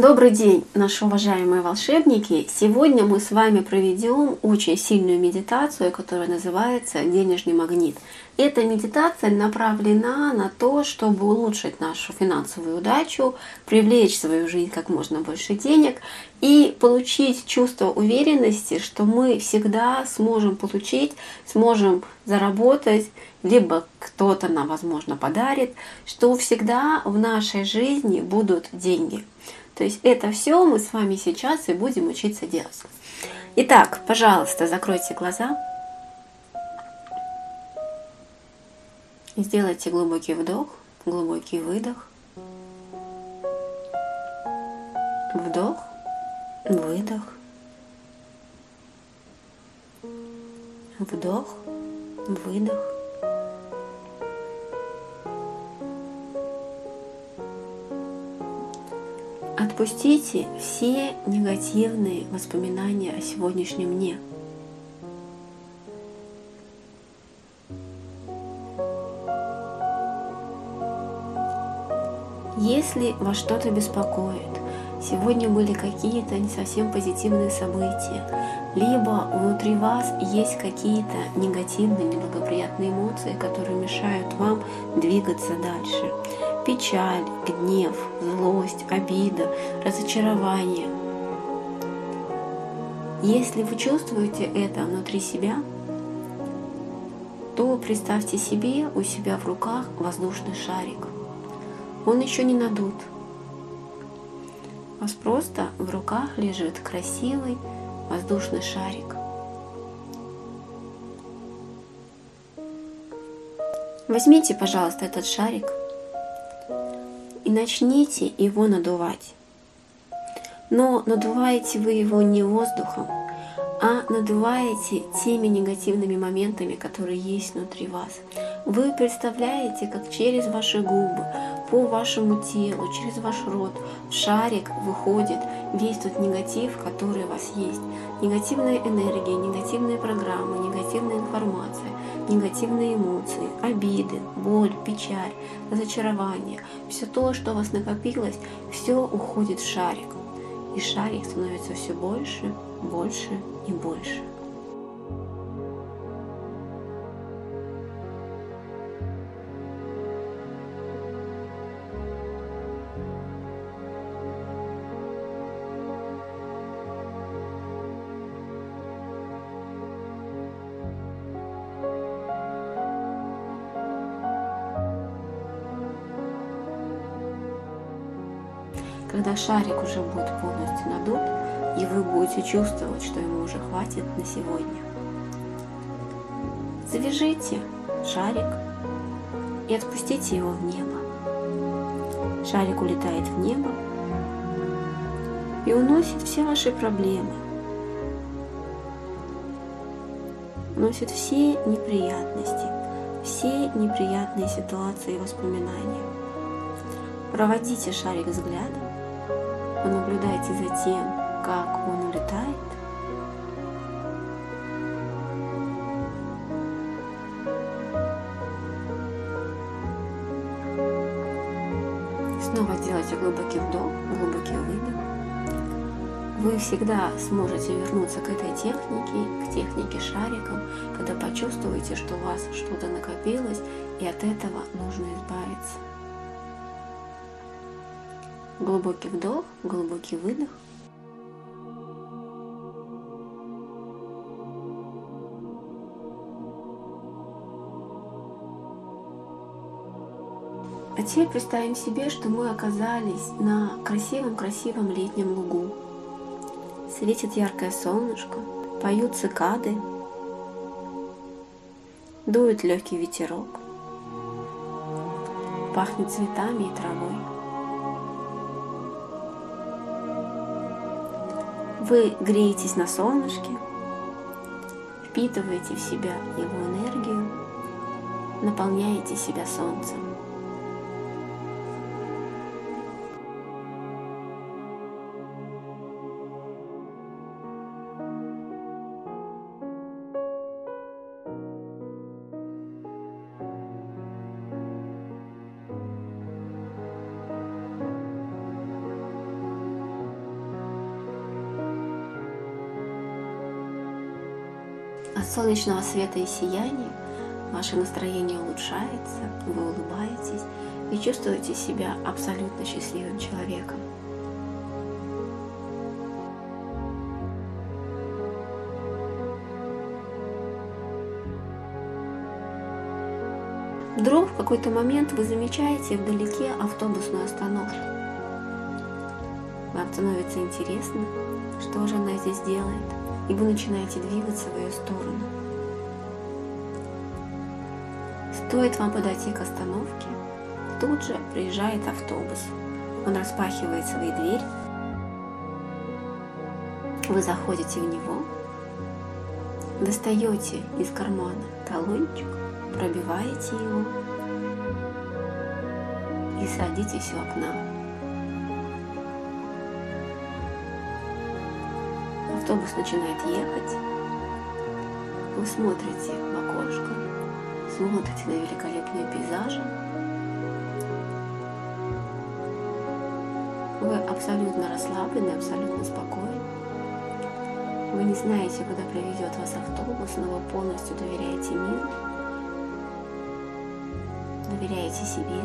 Добрый день, наши уважаемые волшебники! Сегодня мы с вами проведем очень сильную медитацию, которая называется «Денежный магнит». Эта медитация направлена на то, чтобы улучшить нашу финансовую удачу, привлечь в свою жизнь как можно больше денег и получить чувство уверенности, что мы всегда сможем получить, сможем заработать, либо кто-то нам, возможно, подарит, что всегда в нашей жизни будут деньги. То есть это все мы с вами сейчас и будем учиться делать. Итак, пожалуйста, закройте глаза. Сделайте глубокий вдох, глубокий выдох. Вдох, выдох. Вдох, выдох. Отпустите все негативные воспоминания о сегодняшнем дне. Если вас что-то беспокоит, сегодня были какие-то не совсем позитивные события, либо внутри вас есть какие-то негативные, неблагоприятные эмоции, которые мешают вам двигаться дальше. Печаль, гнев, злость, обида, разочарование. Если вы чувствуете это внутри себя, то представьте себе у себя в руках воздушный шарик – он еще не надут. У вас просто в руках лежит красивый воздушный шарик. Возьмите, пожалуйста, этот шарик и начните его надувать. Но надуваете вы его не воздухом, а надуваете теми негативными моментами, которые есть внутри вас. Вы представляете, как через ваши губы по вашему телу, через ваш рот в шарик выходит весь тот негатив, который у вас есть. Негативная энергия, негативные программы, негативная информация, негативные эмоции, обиды, боль, печаль, разочарование. Все то, что у вас накопилось, все уходит в шарик. И шарик становится все больше, больше и больше. Когда шарик уже будет полностью надут, и вы будете чувствовать, что ему уже хватит на сегодня. Завяжите шарик и отпустите его в небо. Шарик улетает в небо и уносит все ваши проблемы, уносит все неприятности, все неприятные ситуации и воспоминания. Проводите шарик взглядом Понаблюдайте за тем, как он улетает. Снова делайте глубокий вдох, глубокий выдох. Вы всегда сможете вернуться к этой технике, к технике шариком, когда почувствуете, что у вас что-то накопилось, и от этого нужно избавиться. Глубокий вдох, глубокий выдох. А теперь представим себе, что мы оказались на красивом-красивом летнем лугу. Светит яркое солнышко, поют цикады, дует легкий ветерок, пахнет цветами и травой. Вы греетесь на солнышке, впитываете в себя его энергию, наполняете себя солнцем. Солнечного света и сияния ваше настроение улучшается, вы улыбаетесь и чувствуете себя абсолютно счастливым человеком. Вдруг в какой-то момент вы замечаете вдалеке автобусную остановку. Вам становится интересно, что же она здесь делает, и вы начинаете двигаться в ее сторону. Стоит вам подойти к остановке, тут же приезжает автобус. Он распахивает свои двери, вы заходите в него, достаете из кармана талончик, пробиваете его и садитесь у окна. Автобус начинает ехать. Вы смотрите в окошко, смотрите на великолепные пейзажи. Вы абсолютно расслаблены, абсолютно спокойны. Вы не знаете, куда привезет вас автобус, но вы полностью доверяете миру доверяете себе.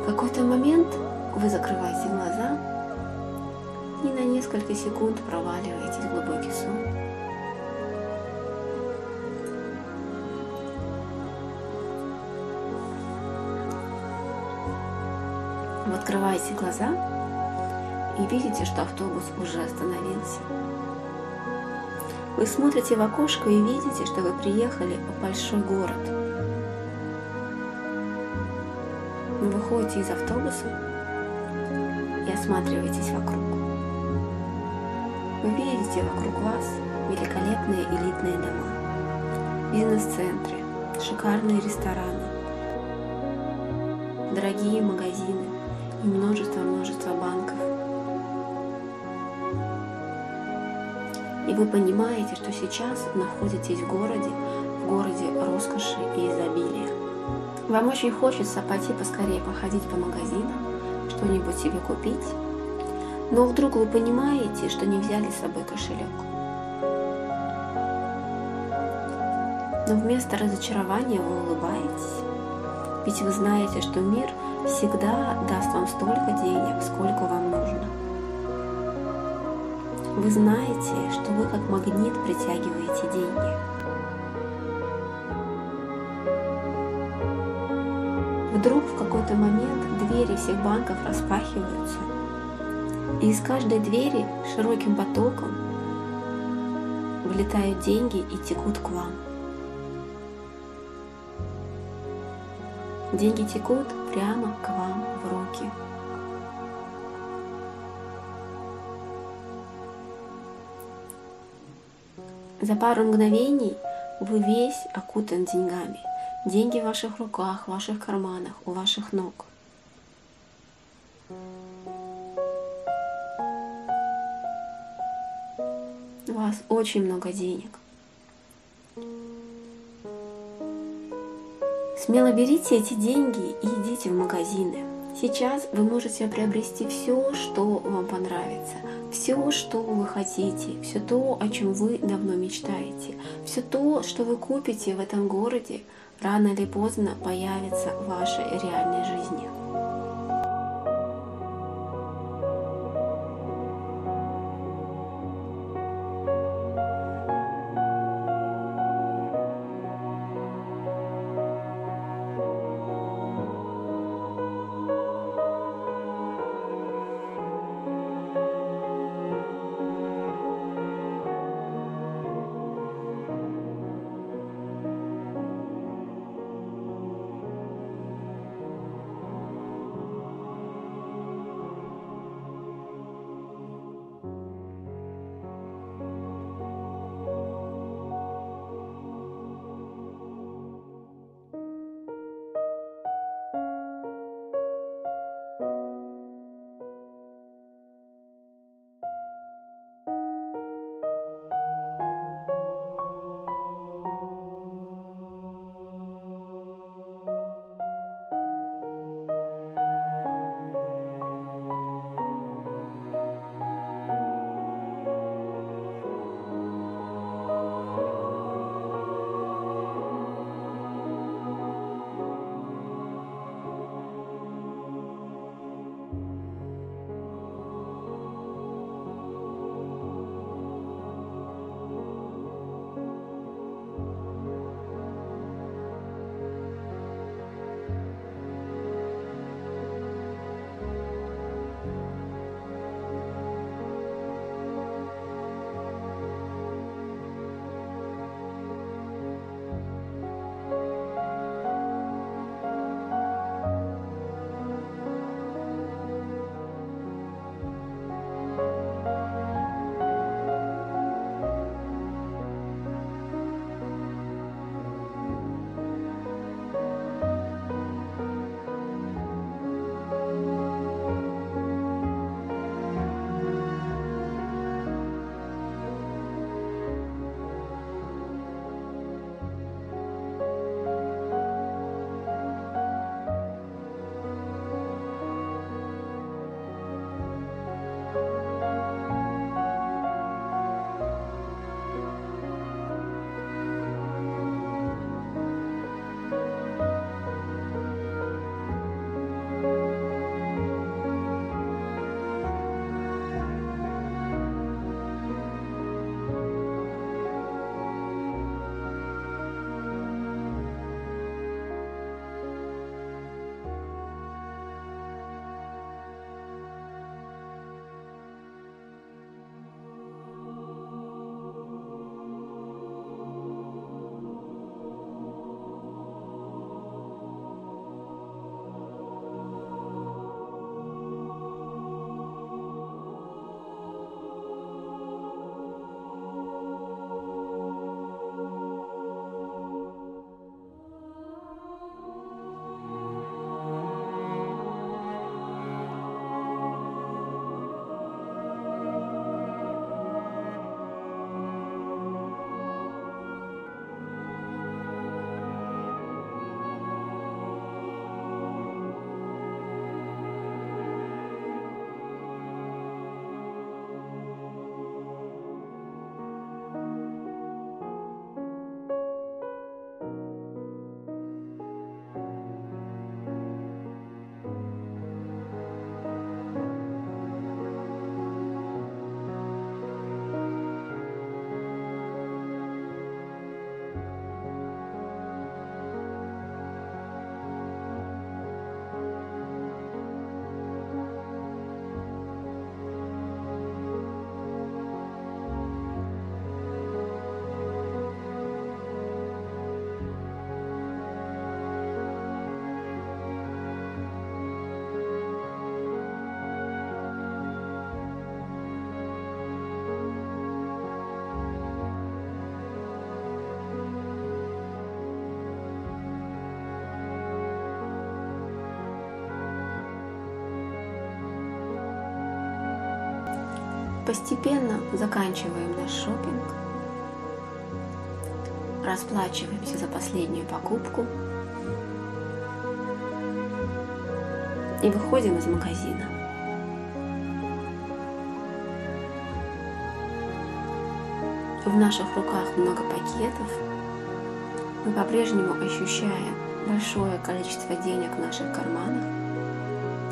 В какой-то момент вы закрываете глаза и на несколько секунд проваливаетесь в глубокий сон. Вы открываете глаза и видите, что автобус уже остановился. Вы смотрите в окошко и видите, что вы приехали в большой город. Вы выходите из автобуса и осматриваетесь вокруг. Вы видите вокруг вас великолепные элитные дома, бизнес-центры, шикарные рестораны, дорогие магазины и множество-множество банков. И вы понимаете, что сейчас находитесь в городе, в городе роскоши и изобилия. Вам очень хочется пойти поскорее походить по магазинам, что-нибудь себе купить, но вдруг вы понимаете, что не взяли с собой кошелек. Но вместо разочарования вы улыбаетесь, ведь вы знаете, что мир всегда даст вам столько денег, сколько вам нужно. Вы знаете, что вы как магнит притягиваете деньги. Вдруг в какой-то момент двери всех банков распахиваются, и из каждой двери широким потоком влетают деньги и текут к вам. Деньги текут прямо к вам в руки. За пару мгновений вы весь окутан деньгами. Деньги в ваших руках, в ваших карманах, у ваших ног. Очень много денег. Смело берите эти деньги и идите в магазины. Сейчас вы можете приобрести все, что вам понравится, все, что вы хотите, все то, о чем вы давно мечтаете, все то, что вы купите в этом городе, рано или поздно появится в вашей реальной жизни. Постепенно заканчиваем наш шопинг, расплачиваемся за последнюю покупку и выходим из магазина. В наших руках много пакетов. Мы по-прежнему ощущаем большое количество денег в наших карманах,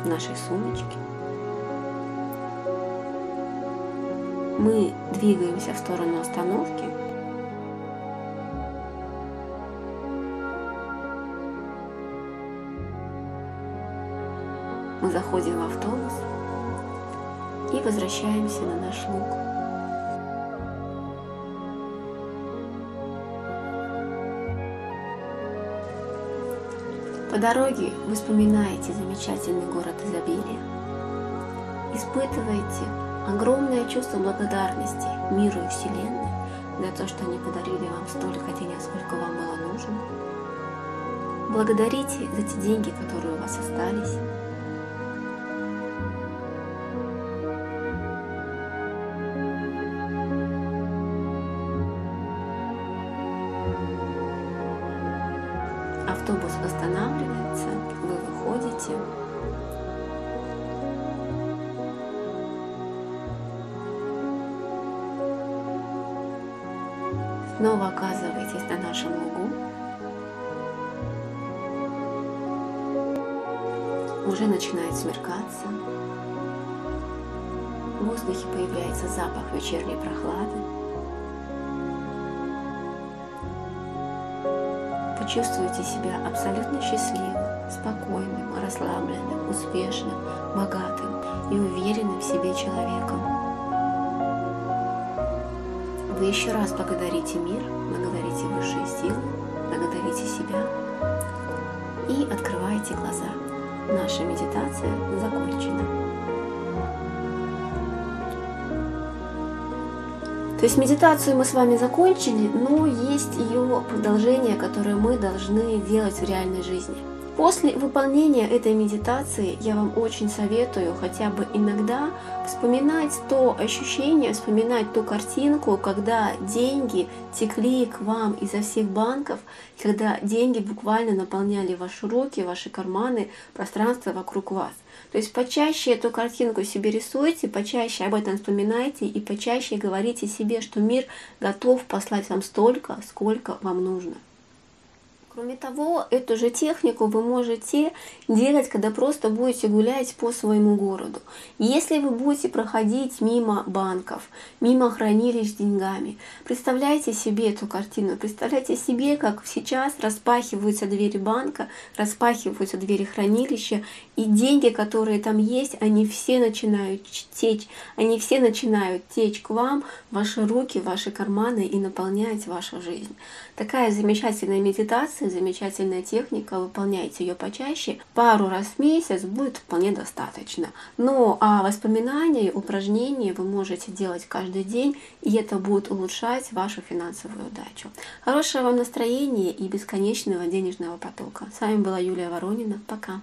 в нашей сумочке. Мы двигаемся в сторону остановки. Мы заходим в автобус и возвращаемся на наш луг. По дороге вы вспоминаете замечательный город изобилия, испытываете огромное чувство благодарности миру и Вселенной за то, что они подарили вам столько денег, сколько вам было нужно. Благодарите за те деньги, которые у вас остались. Снова оказываетесь на нашем лугу. Уже начинает смеркаться. В воздухе появляется запах вечерней прохлады. Почувствуйте себя абсолютно счастливым, спокойным, расслабленным, успешным, богатым и уверенным в себе человеком. Вы еще раз благодарите мир, благодарите высшие силы, благодарите себя и открываете глаза. Наша медитация закончена. То есть медитацию мы с вами закончили, но есть ее продолжение, которое мы должны делать в реальной жизни. После выполнения этой медитации я вам очень советую хотя бы иногда вспоминать то ощущение, вспоминать ту картинку, когда деньги текли к вам изо всех банков, когда деньги буквально наполняли ваши руки, ваши карманы, пространство вокруг вас. То есть почаще эту картинку себе рисуйте, почаще об этом вспоминайте и почаще говорите себе, что мир готов послать вам столько, сколько вам нужно. Кроме того, эту же технику вы можете делать, когда просто будете гулять по своему городу. Если вы будете проходить мимо банков, мимо хранилищ деньгами, представляйте себе эту картину, представляйте себе, как сейчас распахиваются двери банка, распахиваются двери хранилища, и деньги, которые там есть, они все начинают течь, они все начинают течь к вам, ваши руки, ваши карманы и наполнять вашу жизнь. Такая замечательная медитация замечательная техника, выполняйте ее почаще. Пару раз в месяц будет вполне достаточно. Но а воспоминания, упражнения вы можете делать каждый день, и это будет улучшать вашу финансовую удачу. Хорошего вам настроения и бесконечного денежного потока. С вами была Юлия Воронина. Пока.